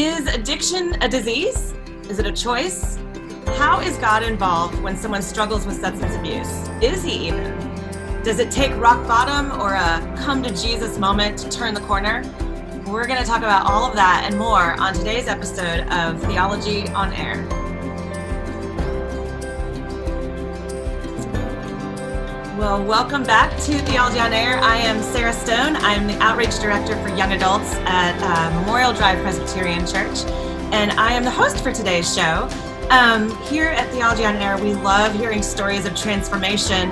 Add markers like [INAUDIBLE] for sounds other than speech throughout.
Is addiction a disease? Is it a choice? How is God involved when someone struggles with substance abuse? Is he even? Does it take rock bottom or a come to Jesus moment to turn the corner? We're going to talk about all of that and more on today's episode of Theology on Air. Well, welcome back to Theology on Air. I am Sarah Stone. I'm the Outreach Director for Young Adults at uh, Memorial Drive Presbyterian Church, and I am the host for today's show. Um, here at Theology on Air, we love hearing stories of transformation,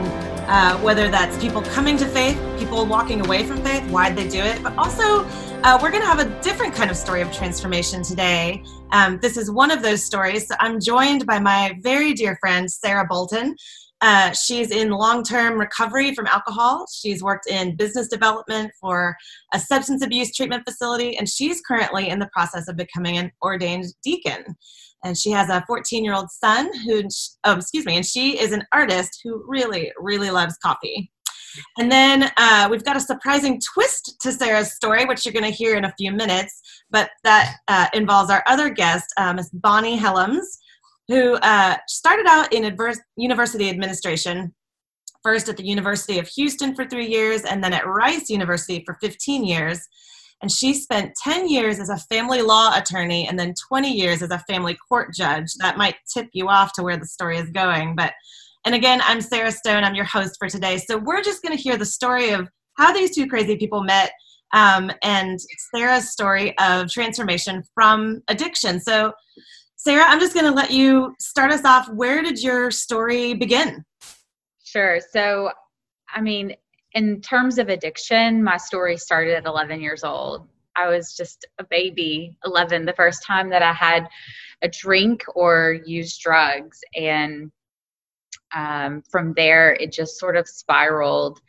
uh, whether that's people coming to faith, people walking away from faith, why'd they do it, but also uh, we're going to have a different kind of story of transformation today. Um, this is one of those stories. So I'm joined by my very dear friend, Sarah Bolton. Uh, she's in long term recovery from alcohol. She's worked in business development for a substance abuse treatment facility, and she's currently in the process of becoming an ordained deacon. And she has a 14 year old son who, oh, excuse me, and she is an artist who really, really loves coffee. And then uh, we've got a surprising twist to Sarah's story, which you're going to hear in a few minutes, but that uh, involves our other guest, uh, Miss Bonnie Helms who uh, started out in university administration, first at the University of Houston for three years, and then at Rice University for 15 years. And she spent 10 years as a family law attorney and then 20 years as a family court judge. That might tip you off to where the story is going. But, and again, I'm Sarah Stone. I'm your host for today. So we're just going to hear the story of how these two crazy people met um, and Sarah's story of transformation from addiction. So, Sarah, I'm just going to let you start us off. Where did your story begin? Sure. So, I mean, in terms of addiction, my story started at 11 years old. I was just a baby, 11, the first time that I had a drink or used drugs. And um, from there, it just sort of spiraled.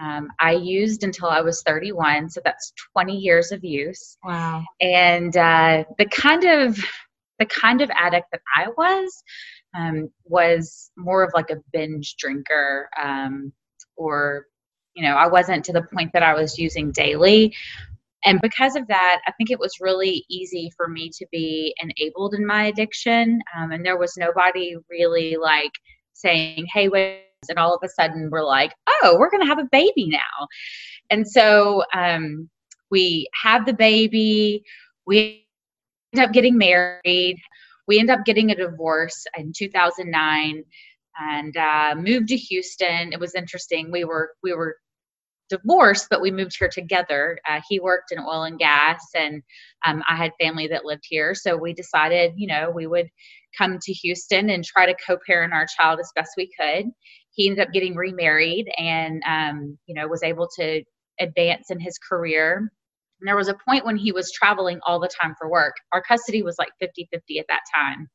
Um, I used until I was 31, so that's 20 years of use. Wow. And uh, the kind of the kind of addict that I was um, was more of like a binge drinker, um, or you know, I wasn't to the point that I was using daily. And because of that, I think it was really easy for me to be enabled in my addiction. Um, and there was nobody really like saying, hey, wait. And all of a sudden, we're like, oh, we're going to have a baby now. And so um, we have the baby. We up getting married. We end up getting a divorce in 2009 and uh, moved to Houston. It was interesting. We were we were divorced, but we moved here together. Uh, he worked in oil and gas, and um, I had family that lived here. So we decided, you know, we would come to Houston and try to co-parent our child as best we could. He ended up getting remarried, and um, you know, was able to advance in his career. And there was a point when he was traveling all the time for work. Our custody was like 50 50 at that time.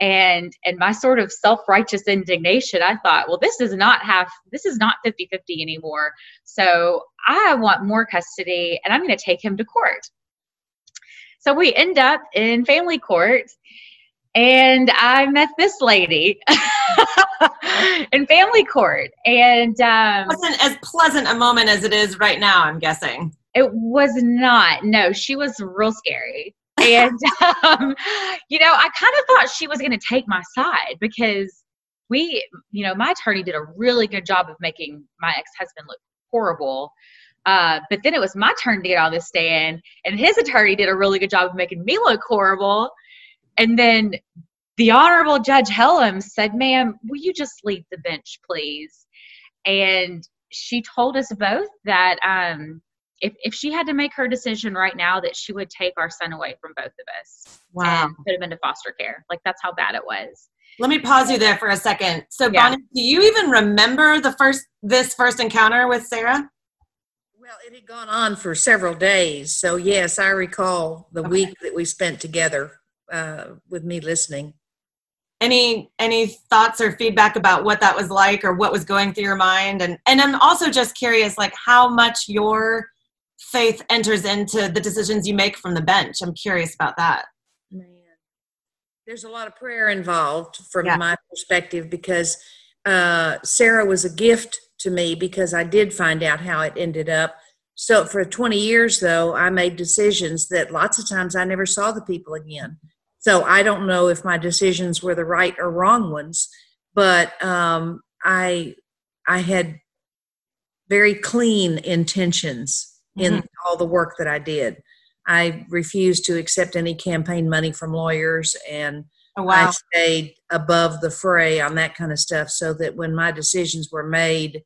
And and my sort of self-righteous indignation, I thought, well, this is not half, this is not 50 50 anymore. So I want more custody and I'm going to take him to court. So we end up in family court and I met this lady [LAUGHS] in family court, and um, wasn't as pleasant a moment as it is right now. I'm guessing. It was not. No, she was real scary. And, [LAUGHS] um, you know, I kind of thought she was going to take my side because we, you know, my attorney did a really good job of making my ex husband look horrible. Uh, but then it was my turn to get on the stand, and his attorney did a really good job of making me look horrible. And then the Honorable Judge Helms said, Ma'am, will you just leave the bench, please? And she told us both that um, if, if she had to make her decision right now that she would take our son away from both of us wow. and put him into foster care like that's how bad it was let me pause you there for a second so yeah. bonnie do you even remember the first this first encounter with sarah well it had gone on for several days so yes i recall the okay. week that we spent together uh, with me listening any any thoughts or feedback about what that was like or what was going through your mind and and i'm also just curious like how much your faith enters into the decisions you make from the bench. I'm curious about that. Man, there's a lot of prayer involved from yeah. my perspective because uh, Sarah was a gift to me because I did find out how it ended up so for 20 years though i made decisions that lots of times i never saw the people again so i don't know if my decisions were the right or wrong ones but um, i i had very clean intentions in Mhm. all the work that i did i refused to accept any campaign money from lawyers and Oh, I stayed above the fray on that kind of stuff so that when my decisions were made,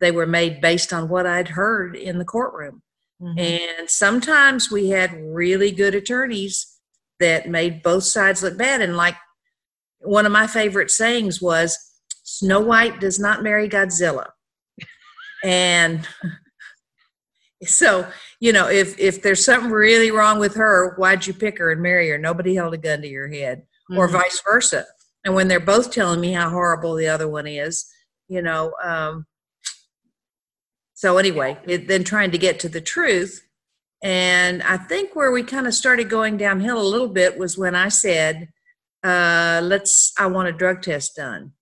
they were made based on what I'd heard in the courtroom. Mhm. And sometimes we had really good attorneys that made both sides look bad. And like one of my favorite sayings was, Snow White does not marry Godzilla. And [LAUGHS] so, you know, if if there's something really wrong with her, why'd you pick her and marry her? Nobody held a gun to your head or Mhm. vice versa. And when they're both telling me how horrible the other one is, you know, um, so anyway, it, then trying to get to the truth. And I think where we kind of started going downhill a little bit was when I said, uh, let's, I want a drug test done.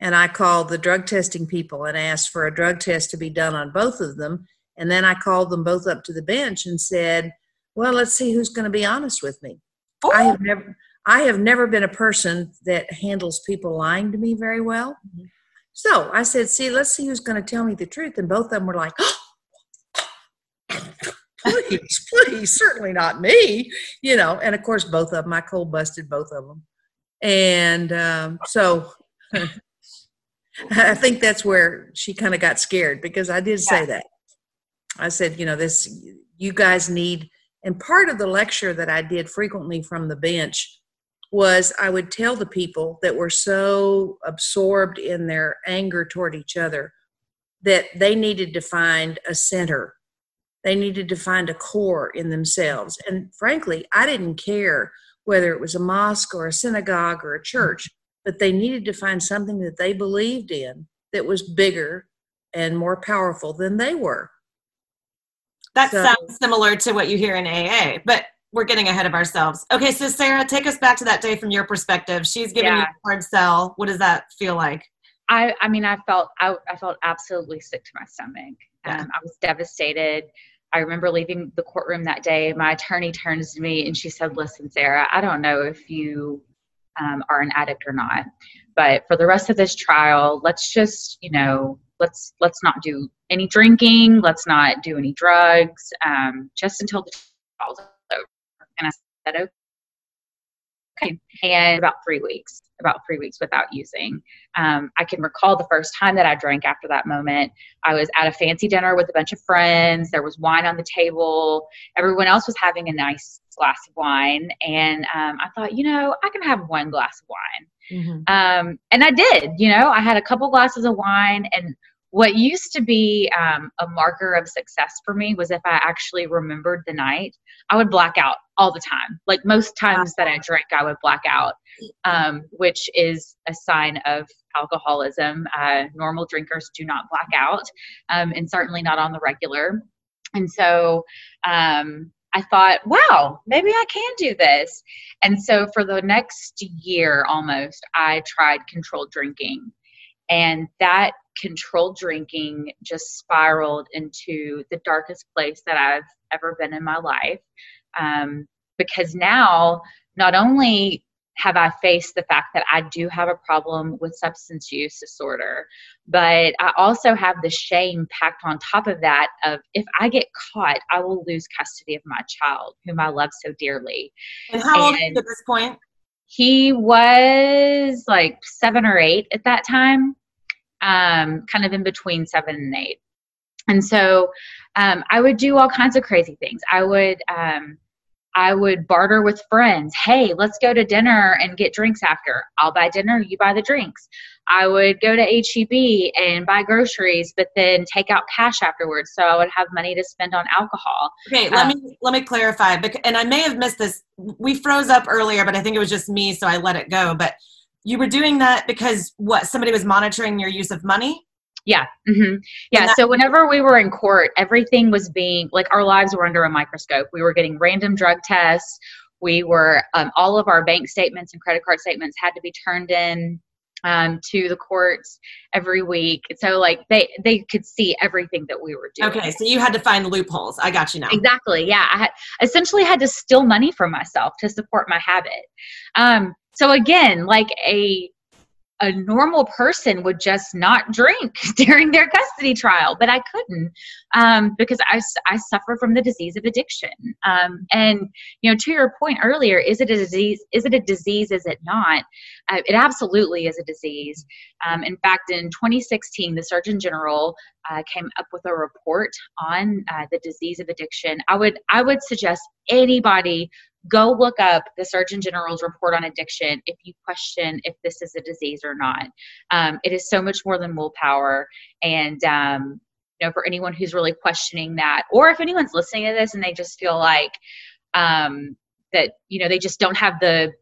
And I called the drug testing people and asked for a drug test to be done on both of them. And then I called them both up to the bench and said, well, let's see who's going to be honest with me. I have never I have never been a person that handles people lying to me very well. Mhm. So I said, see, let's see who's going to tell me the truth. And both of them were like, please, please, certainly not me. You know, and of course, both of them, I cold busted both of them. And um, so [LAUGHS] I think that's where she kind of got scared because I did say that. I said, you know, this, you guys need, and part of the lecture that I did frequently from the bench was I would tell the people that were so absorbed in their anger toward each other that they needed to find a center. They needed to find a core in themselves. And frankly, I didn't care whether it was a mosque or a synagogue or a church, but they needed to find something that they believed in that was bigger and more powerful than they were. That So- sounds similar to what you hear in AA, but we're getting ahead of ourselves. Okay, so Sarah, take us back to that day from your perspective. She's giving you a hard sell. What does that feel like? I, I mean, I felt, I, I felt absolutely sick to my stomach. Yeah. Um, I was devastated. I remember leaving the courtroom that day. My attorney turns to me and she said, "Listen, Sarah, I don't know if you um, are an addict or not, but for the rest of this trial, let's just, you know, let's let's not do any drinking. Let's not do any drugs, um, just until the trial's over." And I said, "Okay." And about three weeks, about three weeks without using. Um, I can recall the first time that I drank after that moment. I was at a fancy dinner with a bunch of friends. There was wine on the table. Everyone else was having a nice glass of wine. And um, I thought, you know, I can have one glass of wine. Um, and I did, you know, I had a couple glasses of wine. And what used to be um, a marker of success for me was if I actually remembered the night, I would black out all the time. Like most times that I drank, I would black out, um, which is a sign of alcoholism. Uh, normal drinkers do not black out, um, and certainly not on the regular. And so um, I thought, wow, maybe I can do this. And so for the next year almost, I tried controlled drinking. And that controlled drinking just spiraled into the darkest place that I've ever been in my life. Um, because now, not only have I faced the fact that I do have a problem with substance use disorder, but I also have the shame packed on top of that of if I get caught, I will lose custody of my child, whom I love so dearly. And how old you at this point? He was like seven or eight at that time, um, kind of in between seven and eight. And so um, I would do all kinds of crazy things. I would um, I would barter with friends. Hey, let's go to dinner and get drinks after. I'll buy dinner, you buy the drinks. I would go to HEB and buy groceries, but then take out cash afterwards, so I would have money to spend on alcohol. Okay, let Um, me let me clarify. And I may have missed this. We froze up earlier, but I think it was just me, so I let it go. But you were doing that because what? Somebody was monitoring your use of money. Yeah. hmm Yeah. that- so whenever we were in court, everything was being like our lives were under a microscope. We were getting random drug tests. We were, um, all of our bank statements and credit card statements had to be turned in um, to the courts every week. So like they they could see everything that we were doing. Okay, so you had to find loopholes. I got you now. Exactly. Yeah, I had, essentially had to steal money from myself to support my habit. Um, so again, like a a normal person would just not drink [LAUGHS] during their custody trial, but I couldn't um, because I, I suffer from the disease of addiction. Um, and you know, to your point earlier, is it a disease? Is it a disease? Is it not? Uh, it absolutely is a disease. Um, in fact, in 2016, the Surgeon General uh, came up with a report on uh, the disease of addiction. I would I would suggest anybody go look up the Surgeon General's report on addiction if you question if this is a disease or not. Um, it is so much more than willpower. And, um, you know, for anyone who's really questioning that, or if anyone's listening to this and they just feel like um, that, you know, they just don't have the,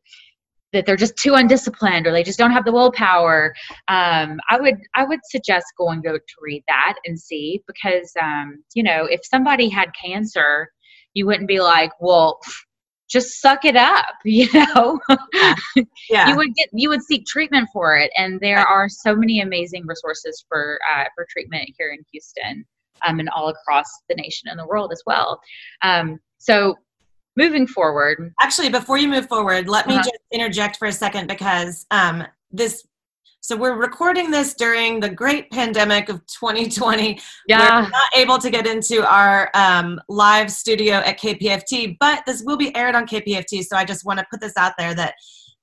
that they're just too undisciplined or they just don't have the willpower um, i would i would suggest going to, to read that and see because um, you know if somebody had cancer you wouldn't be like well just suck it up [LAUGHS] you know yeah. you would get you would seek treatment for it and there are so many amazing resources for uh, for treatment here in houston um, and all across the nation and the world as well um, so moving forward actually before you move forward let me uh-huh. just interject for a second because um, this so we're recording this during the great pandemic of 2020. Yeah. We're not able to get into our um, live studio at KPFT, but this will be aired on KPFT. So I just want to put this out there that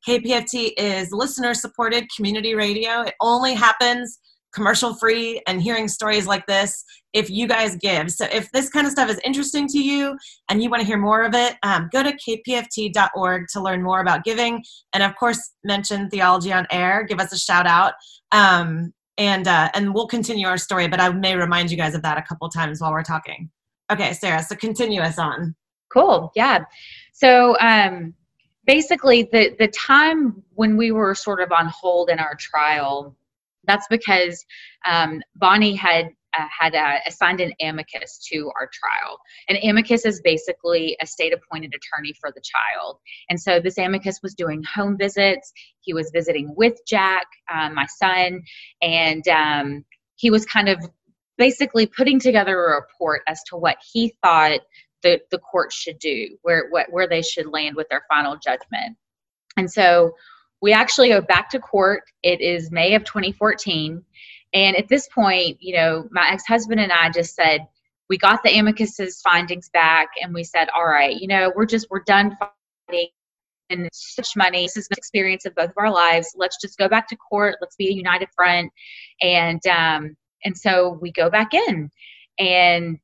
KPFT is listener supported community radio. It only happens commercial free and hearing stories like this if you guys give. So if this kind of stuff is interesting to you and you want to hear more of it, um, go to kpft.org to learn more about giving. And of course, mention Theology on Air. Give us a shout out. Um, and uh, and we'll continue our story, but I may remind you guys of that a couple times while we're talking. Okay, Sarah. So continue us on. Cool. Yeah. So um, basically, the the time when we were sort of on hold in our trial that's because um, Bonnie had uh, had uh, assigned an amicus to our trial. An amicus is basically a state appointed attorney for the child. And so this amicus was doing home visits. He was visiting with Jack, uh, my son, and um, he was kind of basically putting together a report as to what he thought the, the court should do, where, what, where they should land with their final judgment. And so we actually go back to court. It is May of 2014. And at this point, you know, my ex husband and I just said, we got the amicus's findings back and we said, all right, you know, we're just, we're done fighting and such money. This is the experience of both of our lives. Let's just go back to court. Let's be a united front. And, um, and so we go back in and,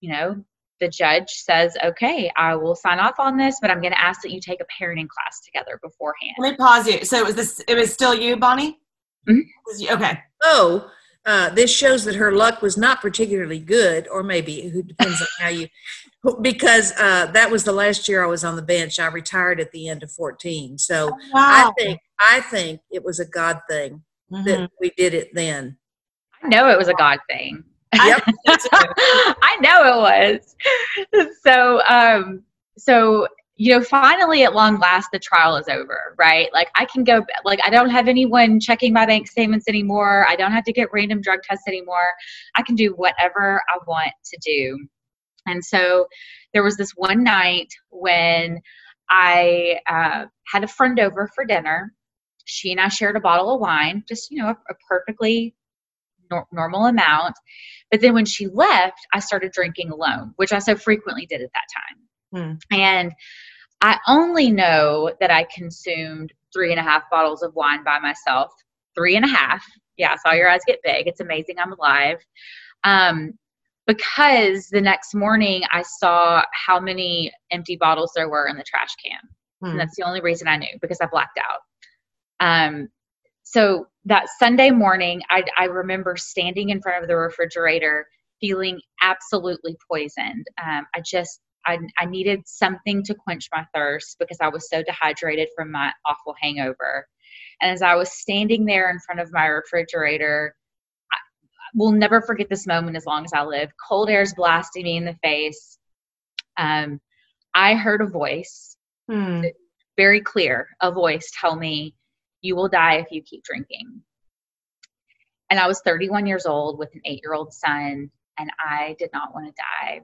you know, the judge says, okay, I will sign off on this, but I'm going to ask that you take a parenting class together beforehand. Let me pause you. So it was this, it was still you, Bonnie? Mm-hmm. Okay. Oh, uh, this shows that her luck was not particularly good, or maybe it depends on how you, [LAUGHS] because uh, that was the last year I was on the bench. I retired at the end of 14. So wow. I think, I think it was a God thing mm-hmm. that we did it then. I know it was a God thing. [LAUGHS] Yep. I know it was. So, um, so you know, finally at long last, the trial is over, right? Like I can go, like I don't have anyone checking my bank statements anymore. I don't have to get random drug tests anymore. I can do whatever I want to do. And so there was this one night when I uh, had a friend over for dinner. She and I shared a bottle of wine, just, you know, a, a perfectly nor- normal amount. But then when she left, I started drinking alone, which I so frequently did at that time. Hmm. And I only know that I consumed three and a half bottles of wine by myself. Three and a half. Yeah, I saw your eyes get big. It's amazing I'm alive. Um, because the next morning I saw how many empty bottles there were in the trash can. Hmm. And that's the only reason I knew because I blacked out. Um, so that Sunday morning, I, I remember standing in front of the refrigerator feeling absolutely poisoned. Um, I just, I, I needed something to quench my thirst because I was so dehydrated from my awful hangover. And as I was standing there in front of my refrigerator, I will never forget this moment as long as I live. Cold air is blasting me in the face. Um, I heard a voice, hmm. very clear, a voice tell me, You will die if you keep drinking. And I was 31 years old with an eight year old son, and I did not want to die.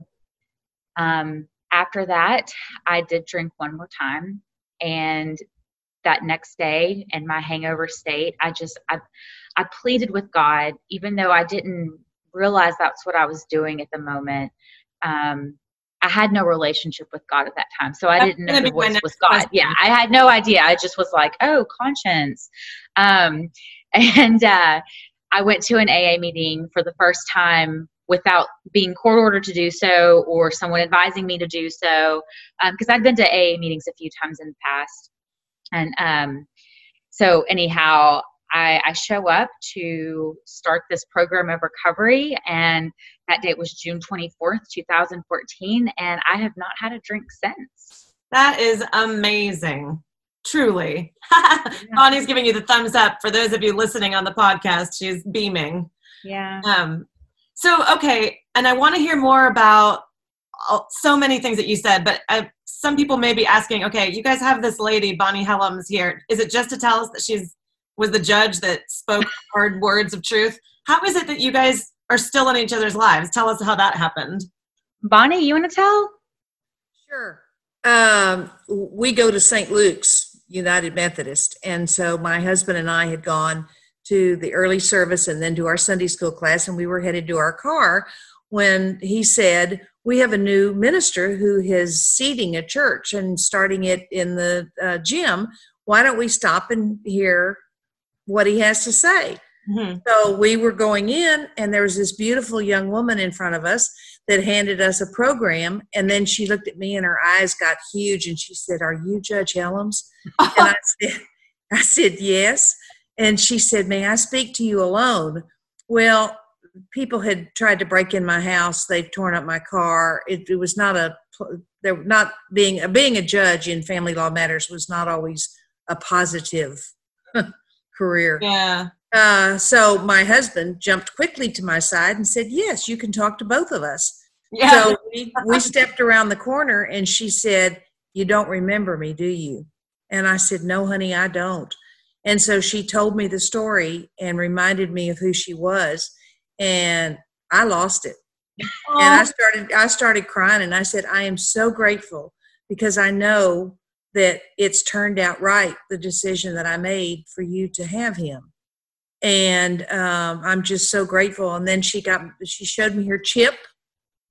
Um, after that, I did drink one more time. And that next day in my hangover state, I just, I, I pleaded with God, even though I didn't realize that's what I was doing at the moment. Um, I had no relationship with God at that time. So I didn't know the voice was God. Question. Yeah, I had no idea. I just was like, oh, conscience. Um, [LAUGHS] and uh, I went to an AA meeting for the first time without being court ordered to do so or someone advising me to do so because um, I'd been to AA meetings a few times in the past. And um, so, anyhow, I, I, show up to start this program of recovery, and that date was June 24th, 2014, and I have not had a drink since. That is amazing. Truly. [LAUGHS] Bonnie's giving you the thumbs up. For those of you listening on the podcast, she's beaming. Yeah. Um, so, okay, and I want to hear more about so many things that you said, but uh, some people may be asking, okay, you guys have this lady, Bonnie Helms, here. Is it just to tell us that she's was the judge that spoke [LAUGHS] hard words of truth? How is it that you guys are still in each other's lives? Tell us how that happened. Bonnie, you want to tell? Sure. Um, we go to St. Luke's United Methodist, and so my husband and I had gone to the early service and then to our Sunday school class, and we were headed to our car when he said, We have a new minister who is seating a church and starting it in the uh, gym. Why don't we stop and hear what he has to say? Mm-hmm. So we were going in, and there was this beautiful young woman in front of us that handed us a program. And then she looked at me, and her eyes got huge, and she said, "Are you Judge Helms?" [LAUGHS] and I said, "I said yes." And she said, May I speak to you alone? Well, people had tried to break in my house. They've torn up my car. It, it was not a, they're not being, being a judge in family law matters was not always a positive [LAUGHS] career. Yeah. Uh, so my husband jumped quickly to my side and said, Yes, you can talk to both of us. Yeah. So we, we stepped around the corner and she said, You don't remember me, do you? And I said, No, honey, I don't. And so she told me the story and reminded me of who she was. And I lost it. Aww. And I started I started crying and I said, I am so grateful because I know that it's turned out right, the decision that I made for you to have him. And um, I'm just so grateful. And then she got she showed me her chip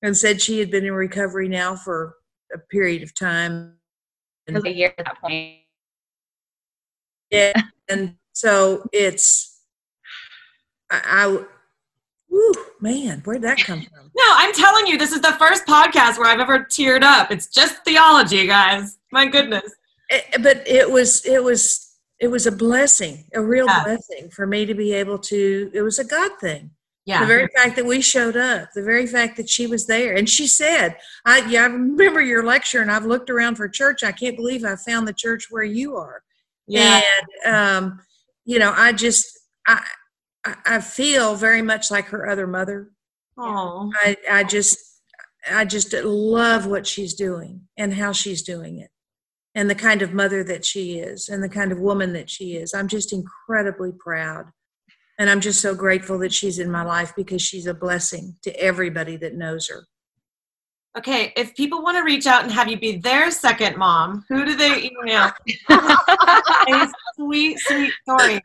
and said she had been in recovery now for a period of time. And, a year at that point. Yeah and so it's I, I Woo, man, where'd that come from? [LAUGHS] No, I'm telling you, this is the first podcast where I've ever teared up. It's just theology, guys. My goodness. It, eh, but it was, it was, it was a blessing, a real yeah. blessing for me to be able to. It was a God thing. Yeah. The very fact that we showed up, the very fact that she was there, and she said, "I, yeah, I remember your lecture, and I've looked around for church. I can't believe I found the church where you are." Yeah. And, um, you know, I just, I, I feel very much like her other mother. Oh. I, I just, I just love what she's doing and how she's doing it and the kind of mother that she is and the kind of woman that she is. I'm just incredibly proud. And I'm just so grateful that she's in my life because she's a blessing to everybody that knows her. Okay, if people want to reach out and have you be their second mom, who do they email? [LAUGHS] a sweet, sweet story.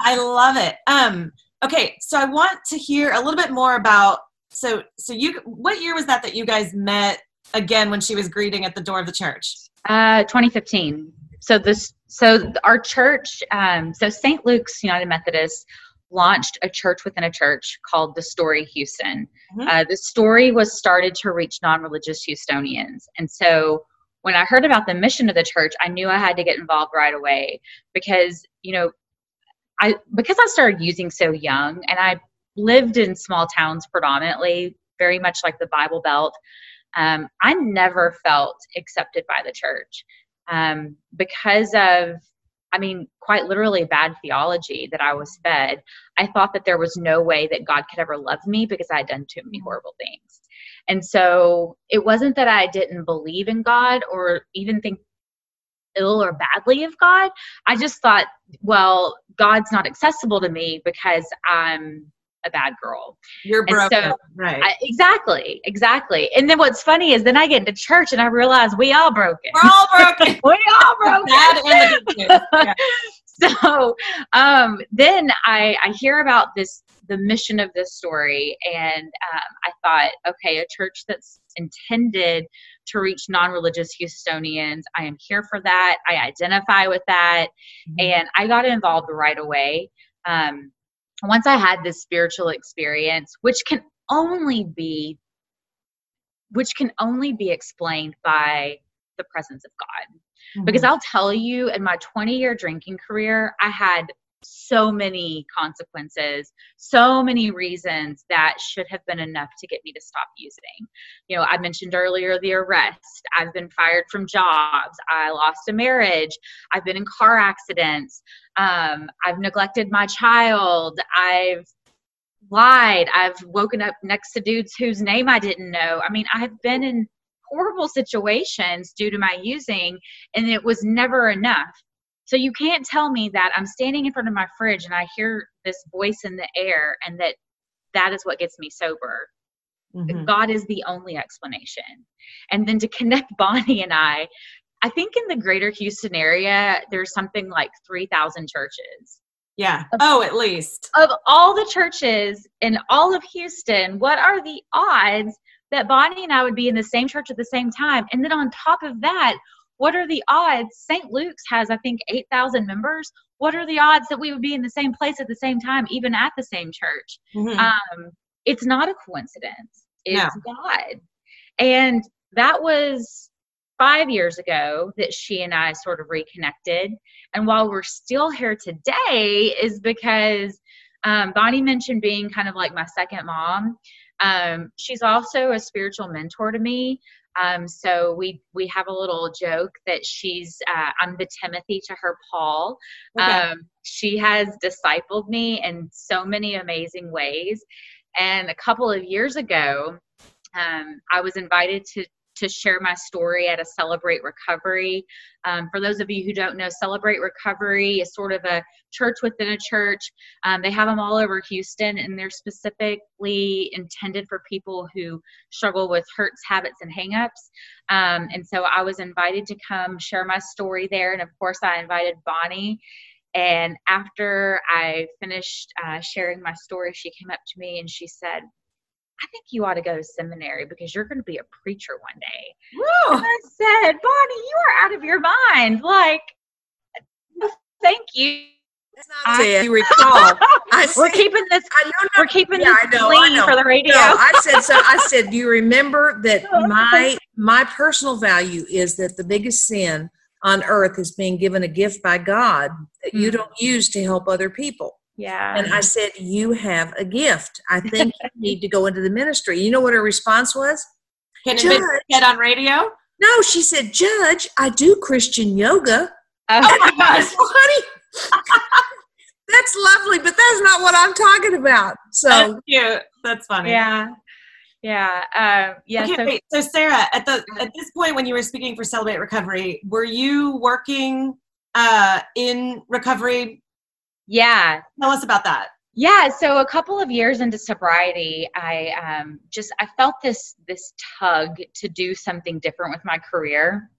I love it. Um, okay, so I want to hear a little bit more about so so you what year was that that you guys met again when she was greeting at the door of the church? Uh 2015. So this so our church um so St. Luke's United Methodist launched a church within a church called The Story Houston. Mm-hmm. Uh, the story was started to reach non religious Houstonians. And so when I heard about the mission of the church, I knew I had to get involved right away because, you know, I because I started using so young and I lived in small towns predominantly, very much like the Bible Belt. Um, I never felt accepted by the church um, because of I mean, quite literally bad theology that I was fed. I thought that there was no way that God could ever love me because I had done too many horrible things. And so it wasn't that I didn't believe in God or even think ill or badly of God. I just thought, well, God's not accessible to me because I'm a bad girl. You're broken. So, right. I, exactly. Exactly. And then what's funny is then I get into church and I realize we all broken. We're all broken. [LAUGHS] we all broken. bad and the good yeah. So um, then I, I hear about this the mission of this story and um, i thought okay a church that's intended to reach non-religious houstonians i am here for that i identify with that mm-hmm. and i got involved right away um, once I had this spiritual experience, which can only be which can only be explained by the presence of God. Mm-hmm. Because I'll tell you, in my 20 year drinking career, I had so many consequences, so many reasons that should have been enough to get me to stop using. You know, I mentioned earlier the arrest. I've been fired from jobs. I lost a marriage. I've been in car accidents. Um, I've neglected my child. I've lied. I've woken up next to dudes whose name I didn't know. I mean, I've been in horrible situations due to my using, and it was never enough. So you can't tell me that I'm standing in front of my fridge and I hear this voice in the air and that that is what gets me sober. Mm-hmm. God is the only explanation. And then to connect [LAUGHS] Bonnie and I, I think in the greater Houston area, there's something like 3,000 churches. Yeah. Oh, at least. Of all the churches in all of Houston, what are the odds that Bonnie and I would be in the same church at the same time? And then on top of that, what are the odds? St. Luke's has, I think, 8,000 members. What are the odds that we would be in the same place at the same time, even at the same church? Mm-hmm. Um, it's not a coincidence, it's no. God. And that was five years ago that she and I sort of reconnected. And while we're still here today, is because um, Bonnie mentioned being kind of like my second mom. Um, she's also a spiritual mentor to me. Um, so we we have a little joke that she's uh, I'm the Timothy to her Paul. Okay. Um, she has discipled me in so many amazing ways. And a couple of years ago, um, I was invited to to share my story at a Celebrate Recovery. Um, for those of you who don't know, Celebrate Recovery is sort of a church within a church. Um, they have them all over Houston, and they're specifically intended for people who struggle with hurts, habits, and hangups. Um, and so I was invited to come share my story there, and of course, I invited Bonnie. And after I finished uh, sharing my story, she came up to me and she said, I think you ought to go to seminary because you're going to be a preacher one day. Woo! And I said, Bonnie, you are out of your mind. Like, thank you. I, you recall. I [LAUGHS] we're keeping this. I know, no, we're keeping yeah, this know, clean for the radio. No, I said so. I said, do you remember that [LAUGHS] my my personal value is that the biggest sin on earth is being given a gift by God that mm-hmm. you don't use to help other people. Yeah. And I said, You have a gift. I think you [LAUGHS] need to go into the ministry. You know what her response was? Can it get on radio? No, she said, Judge, I do Christian yoga. Oh, oh my [LAUGHS] gosh. honey, [LAUGHS] that's lovely, but that's not what I'm talking about. So that's cute. That's funny. Yeah. Yeah. Um, yeah. Okay, so, wait, so Sarah, at the at this point when you were speaking for Celebrate Recovery, were you working uh, in recovery yeah. Tell us about that. Yeah, so a couple of years into sobriety, I um, just I felt this this tug to do something different with my career.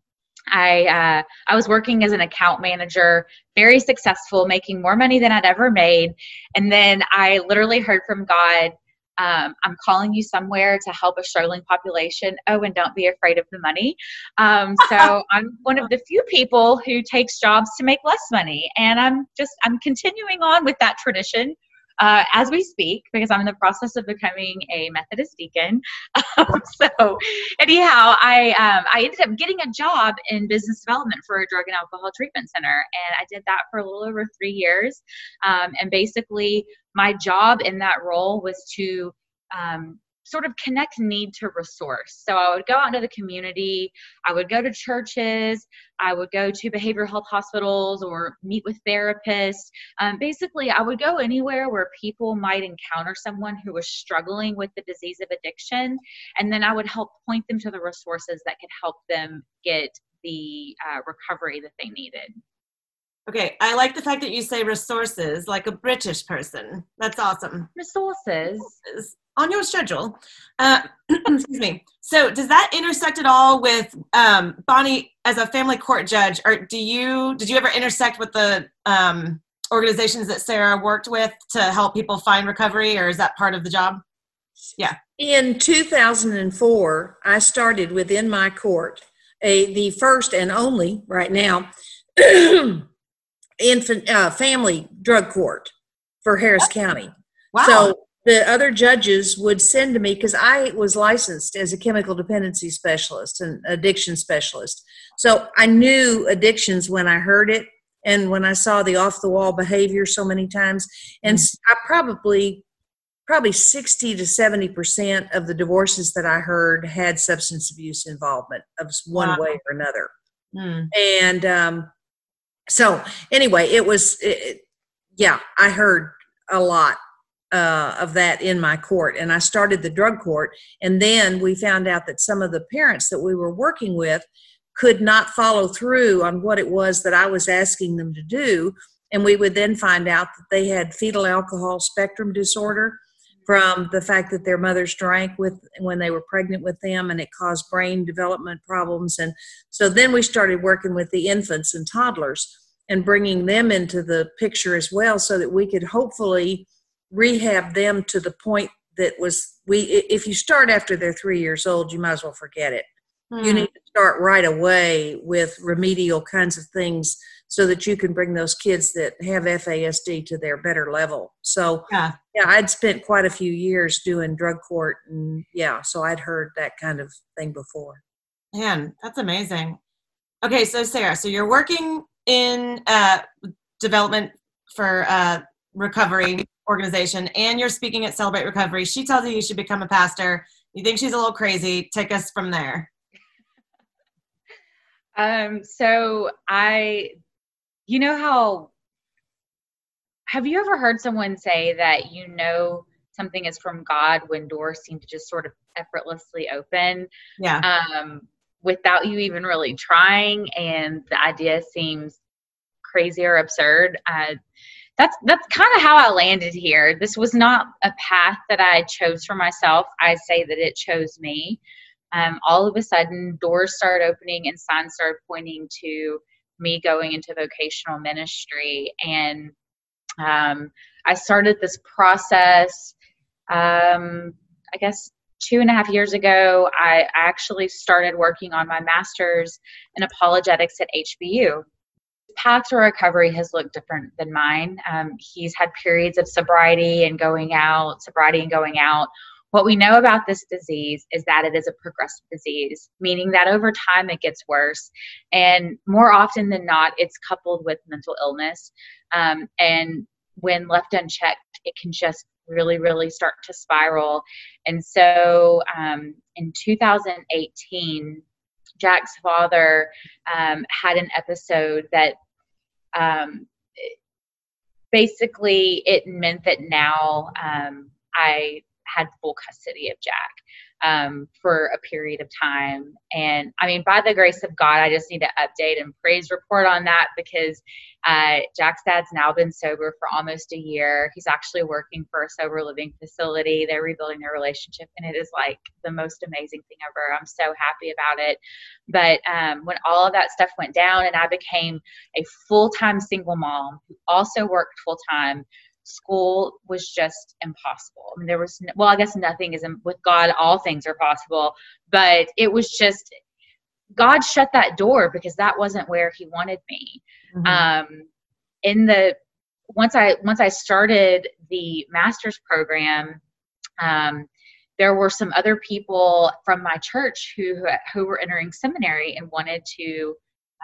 I uh, I was working as an account manager, very successful, making more money than I'd ever made, and then I literally heard from God um, I'm calling you somewhere to help a struggling population. Oh, and don't be afraid of the money. Um, [LAUGHS] so I'm one of the few people who takes jobs to make less money, and I'm just I'm continuing on with that tradition uh, as we speak because I'm in the process of becoming a Methodist deacon. [LAUGHS] Um, so, anyhow, I um, I ended up getting a job in business development for a drug and alcohol treatment center, and I did that for a little over three years. Um, and basically, my job in that role was to um, sort of connect need to resource. So I would go out into the community, I would go to churches, I would go to behavioral health hospitals or meet with therapists. Um, basically, I would go anywhere where people might encounter someone who was struggling with the disease of addiction, and then I would help point them to the resources that could help them get the uh, recovery that they needed. Okay, I like the fact that you say resources like a British person. That's awesome. Resources on your schedule. Uh, [CLEARS THROAT] excuse me. So, does that intersect at all with um, Bonnie as a family court judge, or do you did you ever intersect with the um, organizations that Sarah worked with to help people find recovery, or is that part of the job? Yeah. In 2004, I started within my court a the first and only right now [CLEARS THROAT] infant uh, family drug court for Harris County. Wow. So the other judges would send to me because I was licensed as a chemical dependency specialist and addiction specialist. So I knew addictions when I heard it and when I saw the off the wall behavior so many times. And mm-hmm. I probably probably 60 to 70% of the divorces that I heard had substance abuse involvement of one wow. way or another. Mm. And um, so anyway, it was, it, yeah, I heard a lot uh, of that in my court. And I started the drug court. And then we found out that some of the parents that we were working with could not follow through on what it was that I was asking them to do. And we would then find out that they had fetal alcohol spectrum disorder from the fact that their mothers drank with when they were pregnant with them and it caused brain development problems and so then we started working with the infants and toddlers and bringing them into the picture as well so that we could hopefully rehab them to the point that was we if you start after they're three years old you might as well forget it mm. you hmm. need to start right away with remedial kinds of things so that you can bring those kids that have FASD to their better level. So yeah, yeah I'd spent quite a few years doing drug court and yeah, so I'd heard that kind of thing before. Man, that's amazing. Okay, so Sarah, so you're working in uh, development for uh, recovery organization and you're speaking at Celebrate Recovery. She tells you you should become a pastor. You think she's a little crazy. Take us from there. [LAUGHS] Um, so I, you know how, have you ever heard someone say that you know something is from God when doors seem to just sort of effortlessly open? Yeah. Um, without you even really trying and the idea seems crazy or absurd. Uh, that's that's kind of how I landed here. This was not a path that I chose for myself. I say that it chose me. Um, all of a sudden, doors start opening and signs start pointing to me going into vocational ministry, and um, I started this process. Um, I guess two and a half years ago, I actually started working on my master's in apologetics at HBU path to recovery has looked different than mine. Um, he's had periods of sobriety and going out, sobriety and going out. What we know about this disease is that it is a progressive disease, meaning that over time it gets worse. And more often than not, it's coupled with mental illness. Um, and when left unchecked, it can just really, really start to spiral. And so um, in 2018, Jack's father um, had an episode that um, basically it meant that now um, I had full custody of Jack um, for a period of time. And I mean, by the grace of God, I just need to update and praise report on that because uh, Jack's dad's now been sober for almost a year. He's actually working for a sober living facility. They're rebuilding their relationship, and it is like the most amazing thing ever. I'm so happy about it. But um, when all of that stuff went down, and I became a full time single mom who also worked full time school was just impossible. I mean, there was, well, I guess nothing is, with God, all things are possible, but it was just, God shut that door because that wasn't where He wanted me. Mm-hmm. Um, in the, once I, once I started the master's program, um, there were some other people from my church who who were entering seminary and wanted to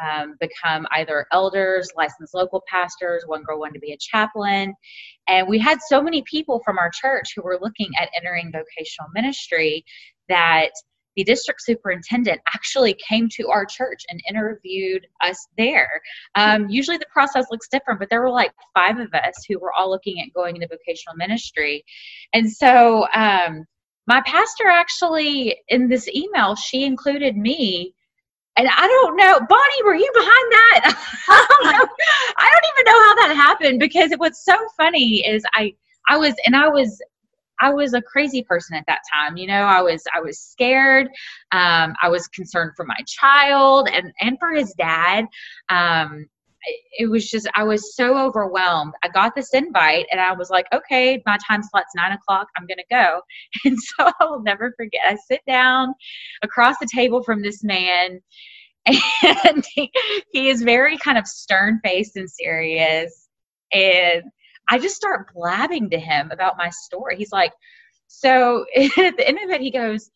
um, become either elders, licensed local pastors. One girl wanted to be a chaplain. And we had so many people from our church who were looking at entering vocational ministry that the district superintendent actually came to our church and interviewed us there. Um, usually the process looks different, but there were like five of us who were all looking at going into vocational ministry. And so um, my pastor actually, in this email, she included me and I don't know, Bonnie, were you behind that? I don't know. I don't even know how that happened because it was so funny. Is I I was and I was I was a crazy person at that time. You know, I was I was scared. Um, I was concerned for my child and and for his dad. Um, it was just I was so overwhelmed. I got this invite and I was like, okay, my time slot's nine o'clock. I'm gonna go. [LAUGHS] And so I will never forget. I sit down across the table from this man, [LAUGHS] and he, he is very kind of stern faced and serious. And I just start blabbing to him about my story. He's like, so [LAUGHS] at the end of it, he goes,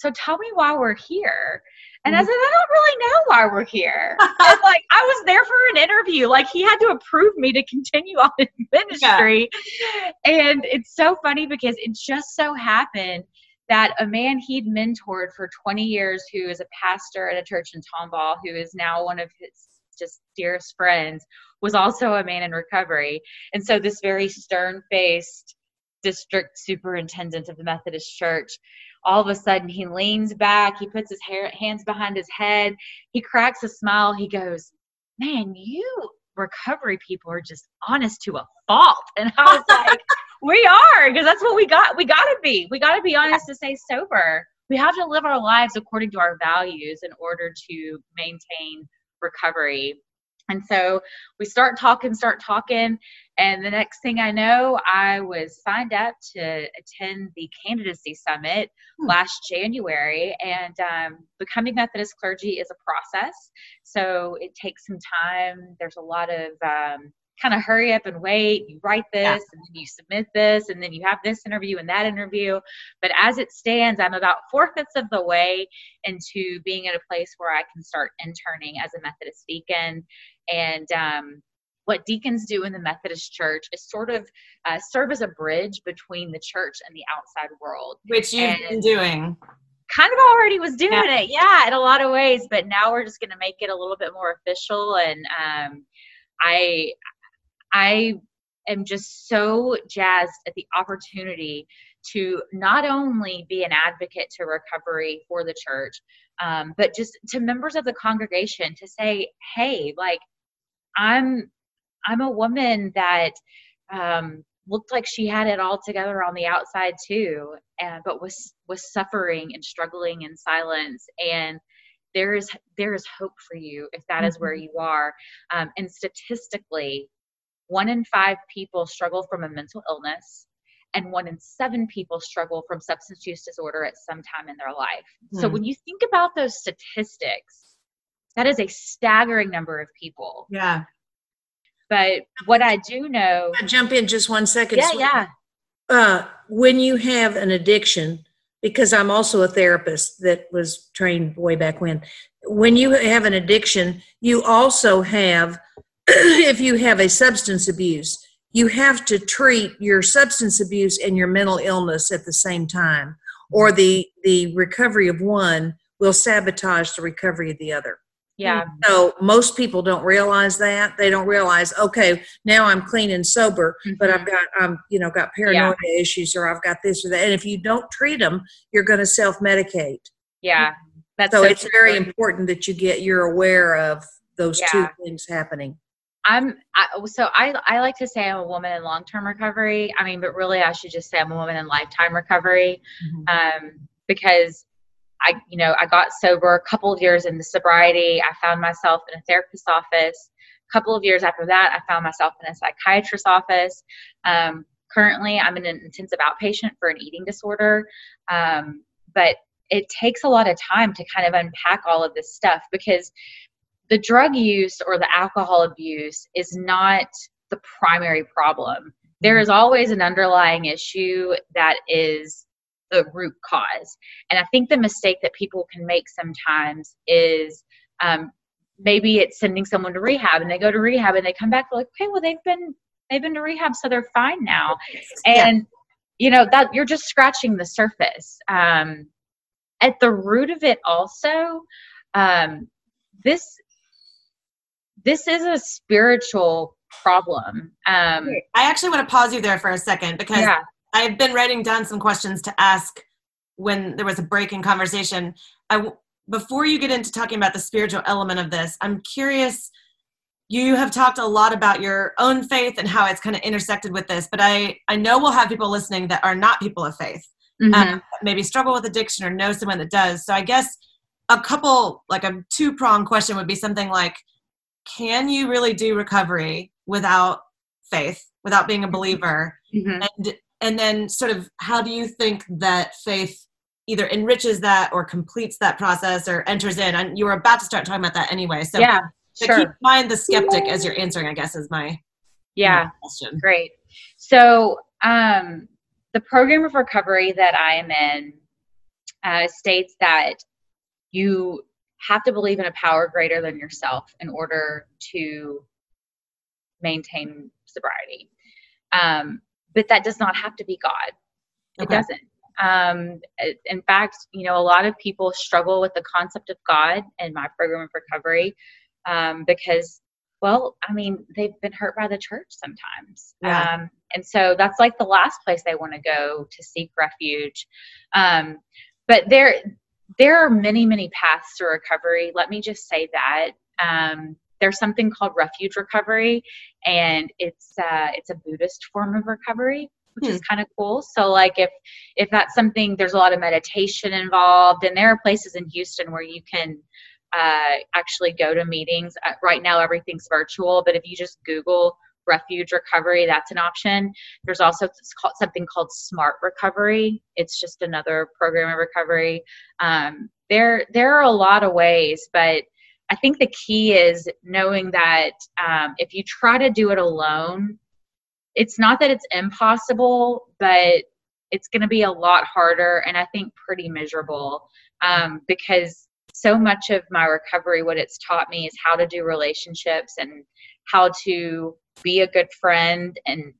so tell me why we're here. And I mm-hmm. said, I don't really know why we're here. [LAUGHS] like I was there for an interview. Like he had to approve me to continue on in ministry. Yeah. And it's so funny because it just so happened that a man he'd mentored for 20 years who is a pastor at a church in Tomball, who is now one of his just dearest friends, was also a man in recovery. And so this very stern faced district superintendent of the Methodist Church all of a sudden he leans back he puts his hair, hands behind his head he cracks a smile he goes man you recovery people are just honest to a fault. [LAUGHS] And i was like [LAUGHS] we are because that's what we got we got to be we got to be honest to stay sober. We have to live our lives according to our values in order to maintain recovery. And so we start talking, start talking, and the next thing I know, I was signed up to attend the candidacy summit hmm. last January. And um, becoming Methodist clergy is a process, so it takes some time. There's a lot of um, kind of hurry up and wait. You write this yeah. and then you submit this and then you have this interview and that interview. But as it stands, I'm about four fifths of the way into being at a place where I can start interning as a Methodist deacon. And um, what deacons do in the Methodist church is sort of uh, serve as a bridge between the church and the outside world. Which you've and been doing. Kind of already was doing yeah. it, yeah, in a lot of ways. But now we're just going to make it a little bit more official. And um, I, I am just so jazzed at the opportunity to not only be an advocate to recovery for the church, um, but just to members of the congregation to say, hey, like I'm I'm a woman that um, looked like she had it all together on the outside too, and but was was suffering and struggling in silence. And there is there is hope for you if that mm-hmm. is where mm-hmm. you are. Um, and statistically, one in five people struggle from a mental illness and one in seven people struggle from substance use disorder at some time in their life. So hmm. when you think about those statistics, that is a staggering number of people. Yeah. But what I do know. I'll jump in just one second. Yeah, yeah. Uh, when you have an addiction, because I'm also a therapist that was trained way back when, when you have an addiction, you also have [CLEARS THROAT] if you have a substance abuse, you have to treat your substance abuse and your mental illness at the same time, or the the recovery of one will sabotage the recovery of the other. Yeah. So most people don't realize that. They don't realize, okay, now I'm clean and sober, mm-hmm. but I've got I'm you know got paranoia yeah. issues or I've got this or that. And if you don't treat them, you're going to self medicate. Yeah. That's so, so it's true. very important that you get you're aware of those yeah. two things happening. I'm I, so I I like to say I'm a woman in long term recovery. I mean, but really I should just say I'm a woman in lifetime recovery, mm-hmm. um, because I you know I got sober a couple of years into sobriety. I found myself in a therapist's office. A couple of years after that, I found myself in a psychiatrist's office. Um, currently, I'm in an intensive outpatient for an eating disorder, um, but it takes a lot of time to kind of unpack all of this stuff because the drug use or the alcohol abuse is not the primary problem. There is always an underlying issue that is the root cause. And I think the mistake that people can make sometimes is um, maybe it's sending someone to rehab and they go to rehab and they come back like, okay, well they've been they've been to rehab so they're fine now. And yeah. you know that you're just scratching the surface. Um, at the root of it also, um, this this is a spiritual problem. Um, I actually want to pause you there for a second because yeah. I've been writing down some questions to ask when there was a break in conversation. I, before you get into talking about the spiritual element of this, I'm curious. You have talked a lot about your own faith and how it's kind of intersected with this, but I I know we'll have people listening that are not people of faith, Mhm. um, maybe struggle with addiction or know someone that does. So I guess a couple like a two prong question would be something like, can you really do recovery without faith, without being a believer? Mhm. and and then sort of how do you think that faith either enriches that or completes that process or enters in and you were about to start talking about that anyway so yeah, sure. keep in mind the skeptic as you're answering i guess is my yeah. my question Great. So, um, the program of recovery that I am in uh, states that you have to believe in a power greater than yourself in order to maintain sobriety. Um, but that does not have to be God. It Okay. doesn't. Um, in fact, you know, a lot of people struggle with the concept of God in my program of recovery um, because well, I mean, they've been hurt by the church sometimes. Yeah. Um, and so that's like the last place they want to go to seek refuge. Um, but there, there are many, many paths to recovery. Let me just say that. There's something called refuge recovery, and it's uh, it's a Buddhist form of recovery, which is kind of cool. So, like, if if that's something, there's a lot of meditation involved, and there are places in Houston where you can uh, actually go to meetings. Uh, right now, everything's virtual, but if you just Google refuge recovery, that's an option. There's also called, something called Smart Recovery. It's just another program of recovery. Um, there, there are a lot of ways, but I think the key is knowing that um, if you try to do it alone, it's not that it's impossible, but it's going to be a lot harder and I think pretty miserable um, because so much of my recovery, what it's taught me is how to do relationships and how to be a good friend and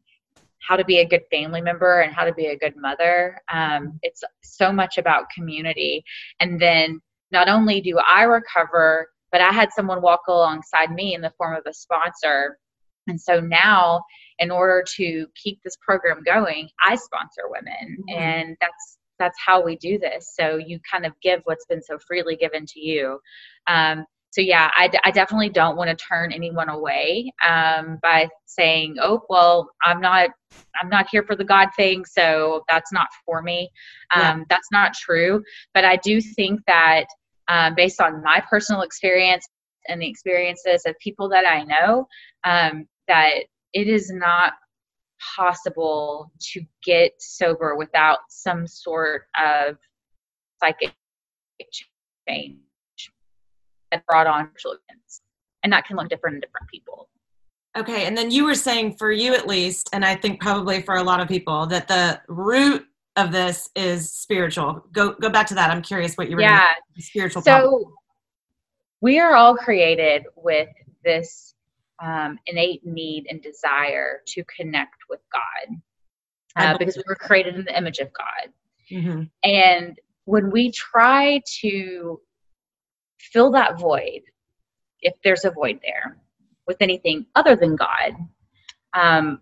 how to be a good family member and how to be a good mother. Um, it's so much about community. And then not only do I recover, but I had someone walk alongside me in the form of a sponsor. And so now, in order to keep this program going, I sponsor women, Mhm. and that's that's how we do this. So you kind of give what's been so freely given to you. Um, so yeah, I, d- I definitely don't want to turn anyone away um, by saying, "Oh, well, I'm not I'm not here for the God thing, so that's not for me." Um, Yeah. That's not true. But I do think that um, based on my personal experience and the experiences of people that I know, um, that it is not possible to get sober without some sort of psychic change that brought on social events. And that can look different in different people. okay and then you were saying for you at least and i think probably for a lot of people that the root of this is spiritual go go back to that i'm curious what you were Yeah. the spiritual problem. So we are all created with this um, innate need and desire to connect with God uh, because we were created in the image of God. Mhm. And when we try to fill that void, if there's a void there, with anything other than God, um,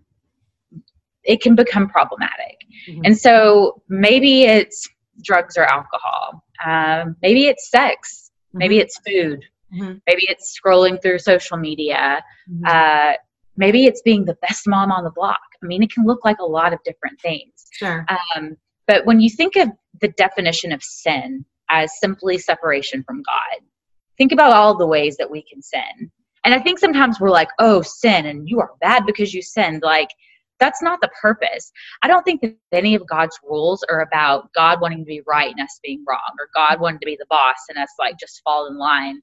it can become problematic. Mhm. And so maybe it's drugs or alcohol, um, maybe it's sex, maybe it's food, Mhm. maybe it's scrolling through social media, Mhm. uh, maybe it's being the best mom on the block. I mean, it can look like a lot of different things. sure Um, but when you think of the definition of sin as simply separation from God, think about all the ways that we can sin. And I think sometimes we're like, oh, sin, and you are bad because you sinned. Like, that's not the purpose. I don't think that any of God's rules are about God wanting to be right and us being wrong, or God wanting to be the boss and us like just fall in line.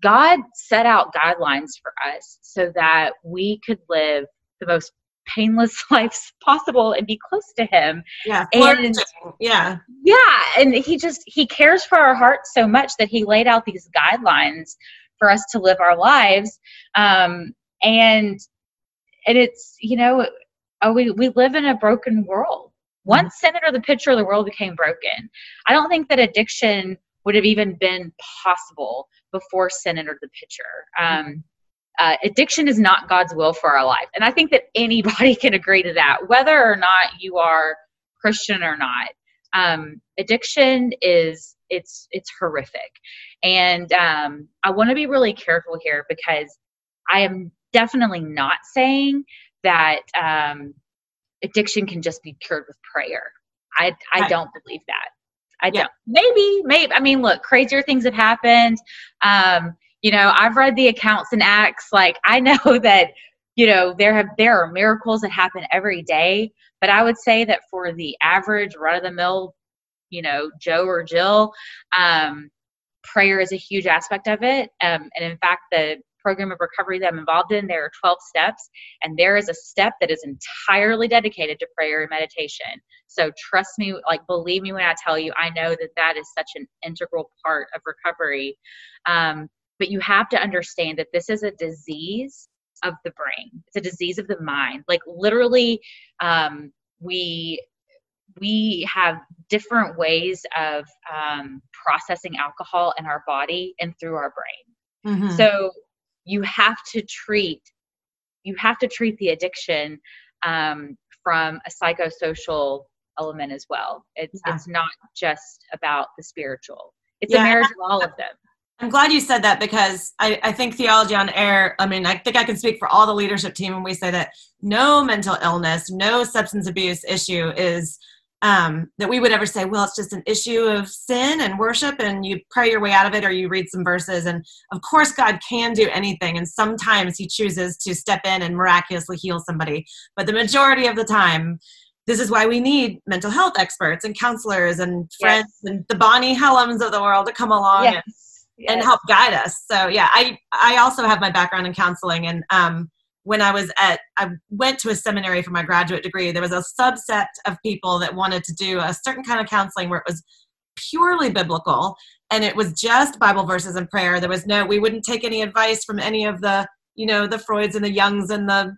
God set out guidelines for us so that we could live the most painless [LAUGHS] lives possible and be close to Him. yeah and- yeah Yeah, and He just He cares for our hearts so much that He laid out these guidelines for us to live our lives. Um, and and it's you know uh, we we live in a broken world. Once entered the picture, the world became broken. I don't think that addiction would have even been possible before sin entered the picture. Um, uh, addiction is not God's will for our life, and I think that anybody [LAUGHS] can agree to that, whether or not you are Christian or not. Um, addiction is it's it's horrific and um, i want to be really careful here because i am definitely not saying that um, addiction can just be cured with prayer. I i right. don't believe that. I yeah. don't. Maybe maybe i mean look crazier things have happened. Um, you know i've read the accounts and acts like i [LAUGHS] know that you know there have there are miracles that happen every day but i would say that for the average run of the mill you know joe or jill um, prayer is a huge aspect of it. Um, and in fact the program of recovery that i'm involved in there are 12 steps and there is a step that is entirely dedicated to prayer and meditation so trust me like believe me when i tell you i know that that is such an integral part of recovery um, but you have to understand that this is a disease of the brain. It's a disease of the mind. Like literally, um, we we have different ways of um, processing alcohol in our body and through our brain. Mm-hmm. So you have to treat you have to treat the addiction um, from a psychosocial element as well. It's yeah. it's not just about the spiritual. It's yeah. a marriage of all of them. I'm glad you said that because I, I think theology on air, I mean, I think I can speak for all the leadership team when we say that no mental illness, no substance abuse issue is um, that we would ever say, well, it's just an issue of sin and worship, and you pray your way out of it, or you read some verses. And of course, God can do anything, and sometimes He chooses to step in and miraculously heal somebody. But the majority of the time, this is why we need mental health experts and counselors and friends yes. and the Bonnie Helms of the world to come along yes. and yes. and help guide us. So yeah, I I also have my background in counseling, and um, when I was at I went to a seminary for my graduate degree. There was a subset of people that wanted to do a certain kind of counseling where it was purely biblical and it was just Bible verses and prayer. There was no we wouldn't take any advice from any of the you know the Freuds and the Jungs and the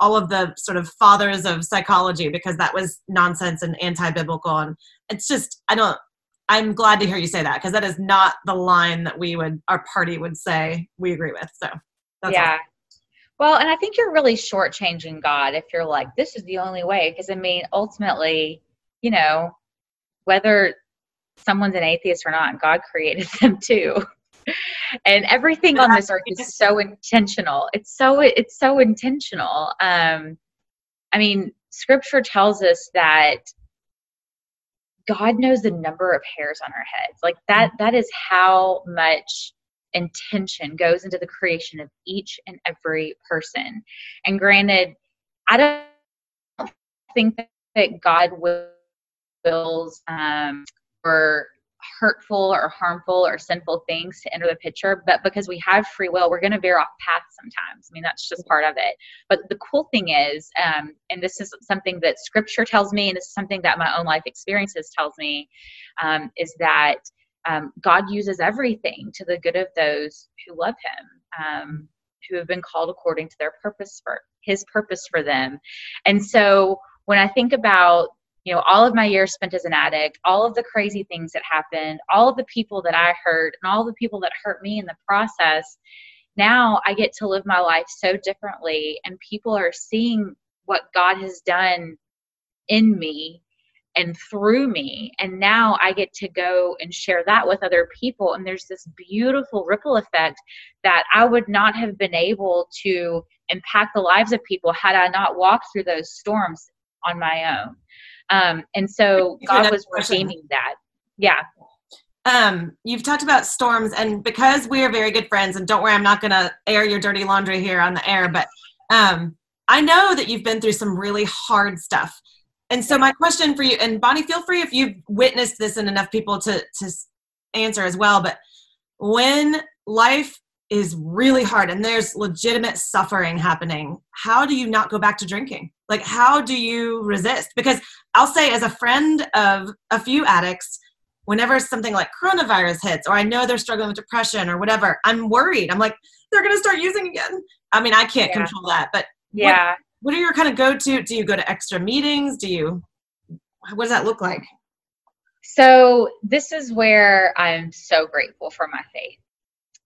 all of the sort of fathers of psychology because that was nonsense and anti-biblical and it's just i don't I'm glad to hear you say that because that is not the line that we would our party would say we agree with. So yeah. Well, and I think you're really shortchanging God if you're like, this is the only way. Because I mean, ultimately, you know, whether someone's an atheist or not, God created [LAUGHS] them too. and everything on this earth is so intentional. It's so it's so intentional. Um, I mean, Scripture tells us that God knows the number of hairs on our heads. Like that, that is how much intention goes into the creation of each and every person. And granted, I don't think that God wills um, or hurtful or harmful or sinful things to enter the picture but because we have free will we're going to veer off path sometimes i mean that's just part of it but the cool thing is um, and this is something that scripture tells me and this is something that my own life experiences tells me um, is that um, god uses everything to the good of those who love him um, who have been called according to their purpose for his purpose for them. And so when i think about you know all of my years spent as an addict all of the crazy things that happened all of the people that i hurt and all the people that hurt me in the process now i get to live my life so differently and people are seeing what god has done in me and through me and now i get to go and share that with other people and there's this beautiful ripple effect that i would not have been able to impact the lives of people had i not walked through those storms on my own um, and so God was redeeming that. Yeah. Um, you've talked about storms, and because we are very good friends, and don't worry, I'm not going to air your dirty laundry here on the air, but um, I know that you've been through some really hard stuff. And so, my question for you, and Bonnie, feel free if you've witnessed this in enough people to to answer as well. But when life is really hard and there's legitimate suffering happening, how do you not go back to drinking? Like, how do you resist? Because I'll say, as a friend of a few addicts, whenever something like coronavirus hits, or I know they're struggling with depression or whatever, I'm worried. I'm like, they're going to start using again. I mean, I can't yeah. control that, but yeah. What, what are your kind of go to? Do you go to extra meetings? Do you, what does that look like? So, this is where I'm so grateful for my faith.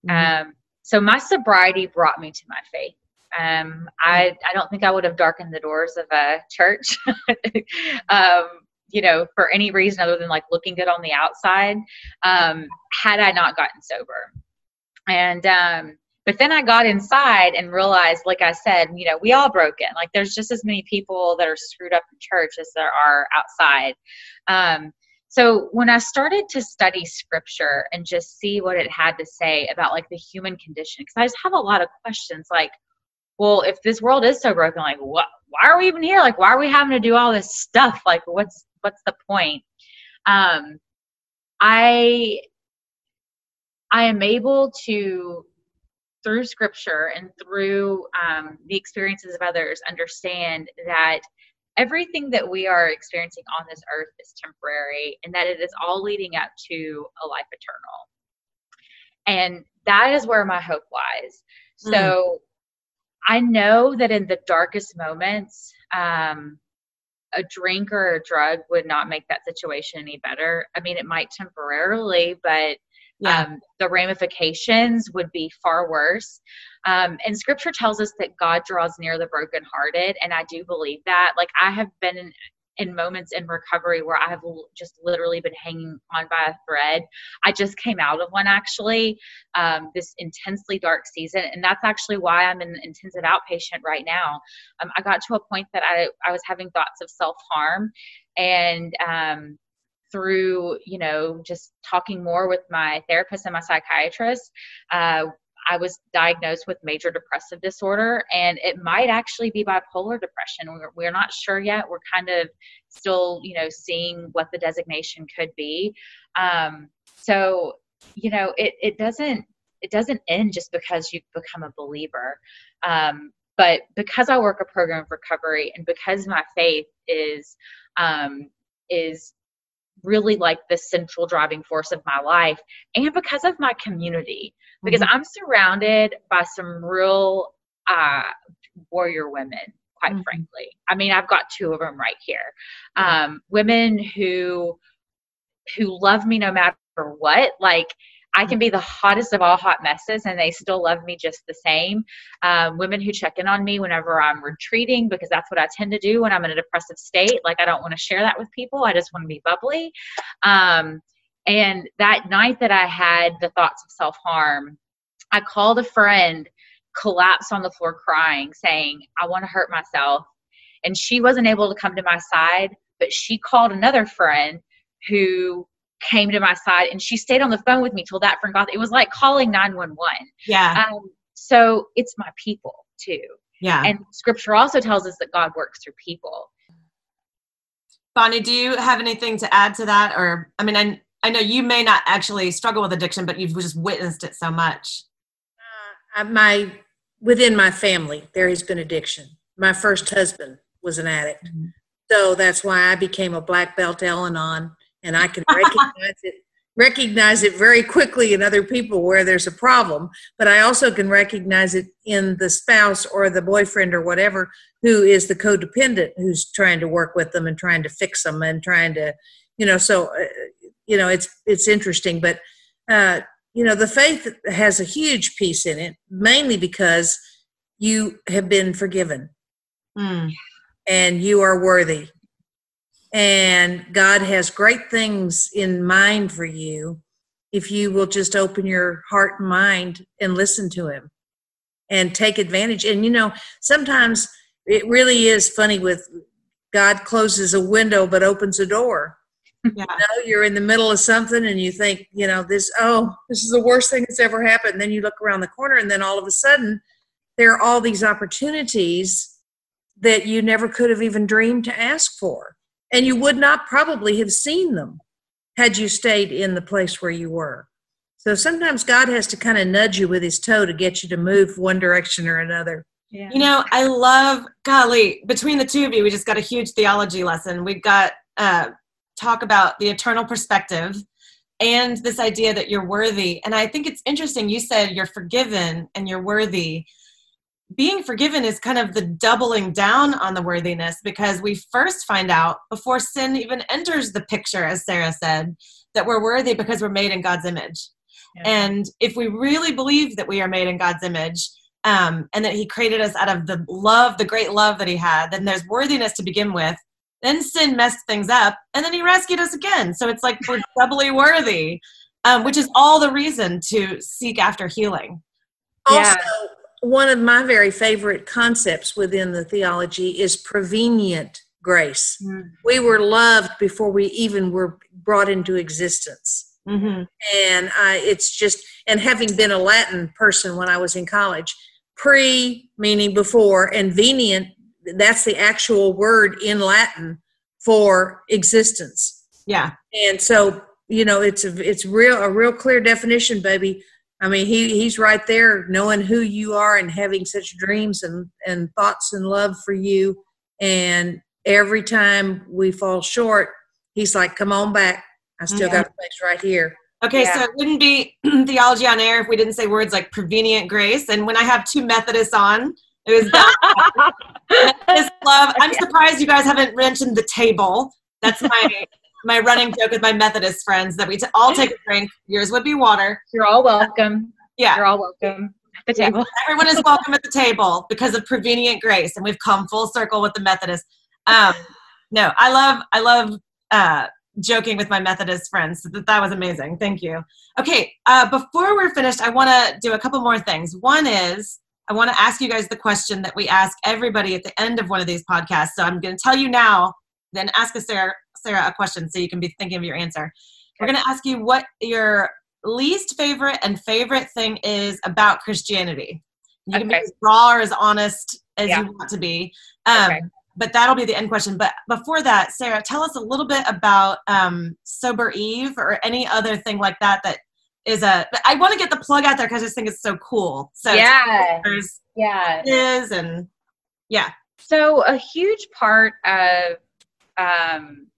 Mm-hmm. Um, so, my sobriety brought me to my faith. Um, I, I don't think I would have darkened the doors of a church. [LAUGHS] um, you know, for any reason other than like looking good on the outside, um, had I not gotten sober. And, um, but then I got inside and realized, like I said, you know, we all broken. Like there's just as many people that are screwed up in church as there are outside. Um, so when I started to study scripture and just see what it had to say about like the human condition, because I just have a lot of questions like, well, if this world is so broken, like what why are we even here? Like why are we having to do all this stuff? Like what's what's the point? Um I I am able to through scripture and through um, the experiences of others understand that everything that we are experiencing on this earth is temporary and that it is all leading up to a life eternal. And that is where my hope lies. So mm. I know that in the darkest moments, um, a drink or a drug would not make that situation any better. I mean, it might temporarily, but yeah. um, the ramifications would be far worse. Um, and scripture tells us that God draws near the brokenhearted. And I do believe that. Like, I have been in, in moments in recovery where I have just literally been hanging on by a thread. I just came out of one actually, um, this intensely dark season, and that's actually why I'm in intensive outpatient right now. Um, I got to a point that I, I was having thoughts of self harm, and um, through you know just talking more with my therapist and my psychiatrist uh, i was diagnosed with major depressive disorder and it might actually be bipolar depression. We're, we're not sure yet. We're kind of still you know seeing what the designation could be. Um, so you know it, it doesn't it doesn't end just because you become a believer. Um, but because i work a program of recovery and because my faith is um, is really like the central driving force of my life and because of my community because mm-hmm. i'm surrounded by some real uh, warrior women quite mm-hmm. frankly i mean i've got two of them right here um, women who who love me no matter what like I can be the hottest of all hot messes and they still love me just the same. Um, women who check in on me whenever I'm retreating because that's what I tend to do when I'm in a depressive state. Like, I don't want to share that with people, I just want to be bubbly. Um, and that night that I had the thoughts of self harm, I called a friend, collapsed on the floor crying, saying, I want to hurt myself. And she wasn't able to come to my side, but she called another friend who came to my side and she stayed on the phone with me till that friend got it was like calling 911 yeah. Um, so it's my people too. Yeah. And scripture also tells us that god works through people. Bonnie do you have anything to add to that? Or i mean i, I know you may not actually struggle with addiction but you've just witnessed it so much. Uh, my within my family there has been addiction. My first husband was an addict. Mm-hmm. so that's why i became a black belt Al-Anon and I can recognize it recognize it very quickly in other people where there's a problem but i also can recognize it in the spouse or the boyfriend or whatever who is the codependent who's trying to work with them and trying to fix them and trying to you know so uh, you know it's it's interesting but uh you know the faith has a huge piece in it mainly because you have been forgiven mm. and you are worthy and God has great things in mind for you if you will just open your heart and mind and listen to Him and take advantage. And you know, sometimes it really is funny with God closes a window but opens a door. Yeah. You know, you're in the middle of something and you think, you know, this, oh, this is the worst thing that's ever happened. And then you look around the corner and then all of a sudden there are all these opportunities that you never could have even dreamed to ask for and you would not probably have seen them had you stayed in the place where you were. So sometimes God has to kind of nudge you with his toe to get you to move one direction or another. Yeah. You know, I love, golly, between the two of you, we just got a huge theology lesson. We've got uh, talk about the eternal perspective and this idea that you're worthy. And I think it's interesting. You said you're forgiven and you're worthy being forgiven is kind of the doubling down on the worthiness because we first find out before sin even enters the picture, as Sarah said, that we're worthy because we're made in God's image. Yeah. And if we really believe that we are made in God's image um, and that He created us out of the love, the great love that He had, then there's worthiness to begin with. then sin messed things up, and then he rescued us again. So it's like we're [LAUGHS] doubly worthy, um, which is all the reason to seek after healing. Also, yeah. One of my very favorite concepts within the theology is prevenient grace. Mm-hmm. We were loved before we even were brought into existence. Mm-hmm. And I, it's just, and having been a Latin person when I was in college, pre meaning before, and venient, that's the actual word in Latin for existence. Yeah. And so, you know, it's a, it's real, a real clear definition, baby. I mean, he, he's right there knowing who you are and having such dreams and, and thoughts and love for you. And every time we fall short, he's like, come on back. I still got a mm-hmm. place right here. Okay, yeah. so it wouldn't be [CLEARS THROAT] theology on air if we didn't say words like prevenient grace. And when I have two Methodists on, it was Methodist [LAUGHS] love. I'm [LAUGHS] surprised you guys haven't mentioned the table. That's my my running joke with my Methodist friends that we t- all take a drink. Yours would be water. You're all welcome. Yeah, you're all welcome at the table. Yeah. [LAUGHS] Everyone is welcome at the table because of prevenient grace, and we've come full circle with the Methodist. Um, no, I love I love uh, joking with my Methodist friends. That that was amazing. Thank you. Okay, uh, before we're finished, I want to do a couple more things. One is I want to ask you guys the question that we ask everybody at the end of one of these podcasts. So I'm going to tell you now, then ask us Sarah, Sarah a question so you can be thinking of your answer. We're going to ask you what your least favorite and favorite thing is about Christianity. You okay. can be as raw or as honest as yeah. you want to be. Um, okay but that'll be the end question. But before that, Sarah, tell us a little bit about um, Sober Eve or any other thing like that that is a. I want to get the plug out there because I just think it's so cool. So yeah, yeah, is and yeah. So a huge part of, um,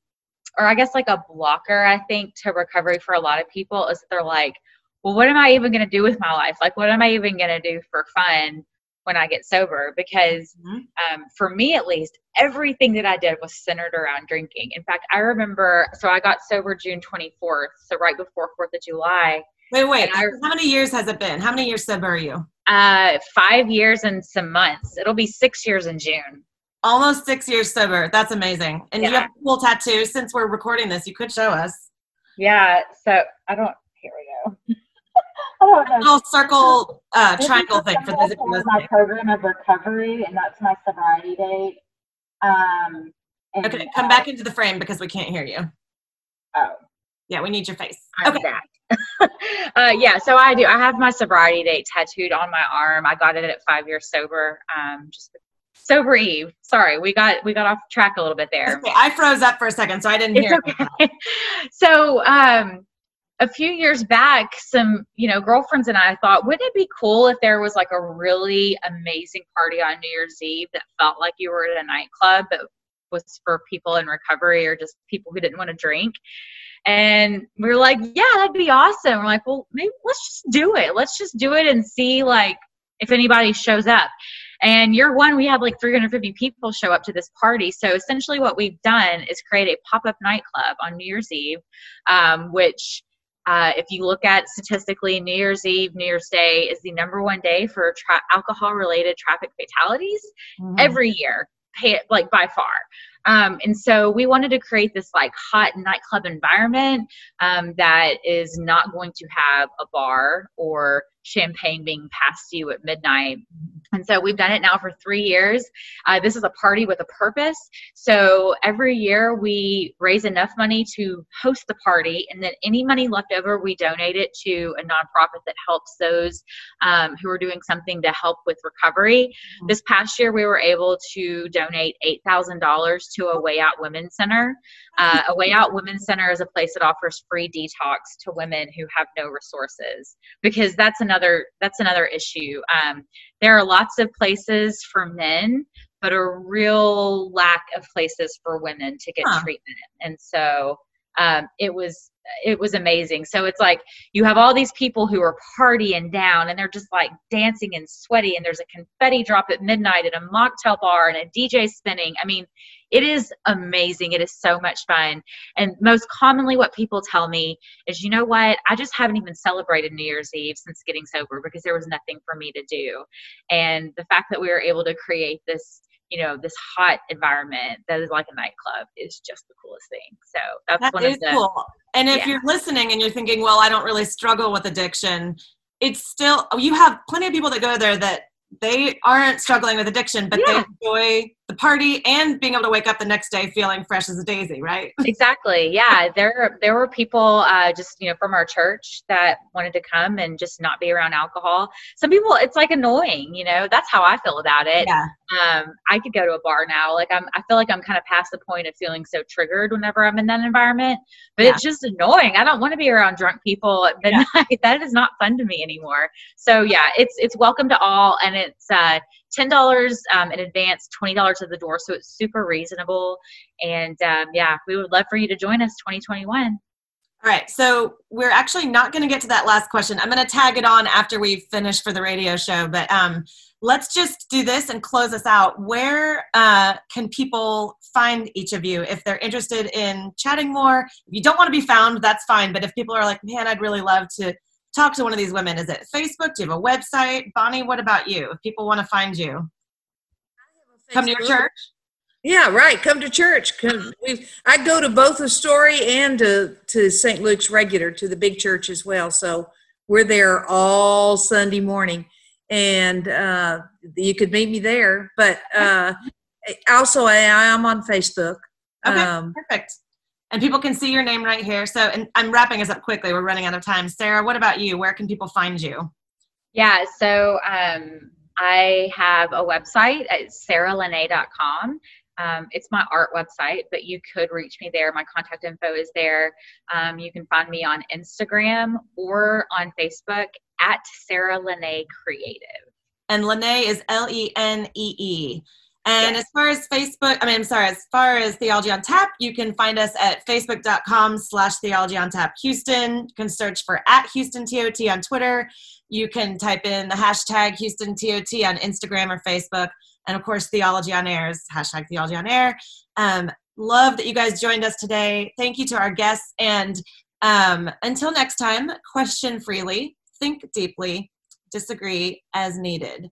or I guess like a blocker, I think, to recovery for a lot of people is they're like, well, what am I even going to do with my life? Like, what am I even going to do for fun? when I get sober because mm-hmm. um, for me at least, everything that I did was centered around drinking. In fact, I remember, so I got sober June 24th, so right before 4th of July. Wait, wait. I, how many years has it been? How many years sober are you? Uh, five years and some months. It'll be six years in June. Almost six years sober. That's amazing. And yeah. you have a cool tattoo. Since we're recording this, you could show us. Yeah. So I don't. Here we go. [LAUGHS] Oh, little circle uh, triangle thing for those of you My program of recovery, and that's my sobriety date. Um, and, okay, come uh, back into the frame because we can't hear you. Oh. Yeah, we need your face. I'm okay. [LAUGHS] uh, yeah, so I do. I have my sobriety date tattooed on my arm. I got it at five years sober. Um, just sober eve. Sorry, we got we got off track a little bit there. Okay, I froze up for a second, so I didn't hear. Okay. [LAUGHS] so um, a few years back, some, you know, girlfriends and I thought, wouldn't it be cool if there was like a really amazing party on New Year's Eve that felt like you were at a nightclub but was for people in recovery or just people who didn't want to drink? And we were like, yeah, that'd be awesome. We're like, well, maybe let's just do it. Let's just do it and see like if anybody shows up. And year one, we had like 350 people show up to this party. So essentially, what we've done is create a pop up nightclub on New Year's Eve, um, which uh, if you look at statistically, New Year's Eve, New Year's Day is the number one day for tra- alcohol related traffic fatalities mm-hmm. every year, pay, like by far. Um, and so we wanted to create this like hot nightclub environment um, that is not going to have a bar or champagne being passed to you at midnight. And so we've done it now for three years. Uh, this is a party with a purpose. So every year we raise enough money to host the party, and then any money left over, we donate it to a nonprofit that helps those um, who are doing something to help with recovery. Mm-hmm. This past year, we were able to donate $8,000 to a Way Out Women's Center. Uh, a Way Out Women's Center is a place that offers free detox to women who have no resources because that's another that's another issue. Um, there are lots of places for men, but a real lack of places for women to get huh. treatment. And so um, it was it was amazing. So it's like you have all these people who are partying down and they're just like dancing and sweaty, and there's a confetti drop at midnight at a mocktail bar and a DJ spinning. I mean, it is amazing. It is so much fun. And most commonly, what people tell me is, you know what? I just haven't even celebrated New Year's Eve since getting sober because there was nothing for me to do. And the fact that we were able to create this you know this hot environment that is like a nightclub is just the coolest thing so that's that one is of the cool and if yeah. you're listening and you're thinking well i don't really struggle with addiction it's still you have plenty of people that go there that they aren't struggling with addiction, but Yeah. they enjoy the party and being able to wake up the next day feeling fresh as a daisy, right? [LAUGHS] exactly yeah there there were people uh, just you know from our church that wanted to come and just not be around alcohol some people it's like annoying you know that's how i feel about it Yeah. Um, i could go to a bar now like i'm i feel like i'm kind of past the point of feeling so triggered whenever i'm in that environment but Yeah. it's just annoying i don't want to be around drunk people at Yeah. [LAUGHS] that is not fun to me anymore so yeah it's it's welcome to all and it's uh $10 um, in advance $20 at the door so it's super reasonable and um, yeah we would love for you to join us 2021 All right. So we're actually not going to get to that last question. I'm going to tag it on after we finish for the radio show, but um, let's just do this and close us out. Where uh, can people find each of you if they're interested in chatting more? If you don't want to be found, that's fine. But if people are like, man, I'd really love to talk to one of these women, is it Facebook? Do you have a website? Bonnie, what about you? If people want to find you, come to your church. Yeah, right. Come to church. Come, I go to both the story and to, to St. Luke's regular, to the big church as well. So we're there all Sunday morning. And uh, you could meet me there. But uh, also, I, I am on Facebook. Okay. Um, Perfect. And people can see your name right here. So, and I'm wrapping us up quickly. We're running out of time. Sarah, what about you? Where can people find you? Yeah, so um, I have a website at sarahlenee.com. Um, it's my art website, but you could reach me there. My contact info is there. Um, you can find me on Instagram or on Facebook at Sarah Lenee Creative. And Lenee is L E N E E. And Yes. as far as Facebook, I mean, I'm sorry, as far as Theology on Tap, you can find us at facebook.com slash Theology on Tap Houston. You can search for at Houston TOT on Twitter. You can type in the hashtag Houston TOT on Instagram or Facebook. And of course, Theology on Air is hashtag Theology on Air. Um, love that you guys joined us today. Thank you to our guests. And um, until next time, question freely, think deeply, disagree as needed.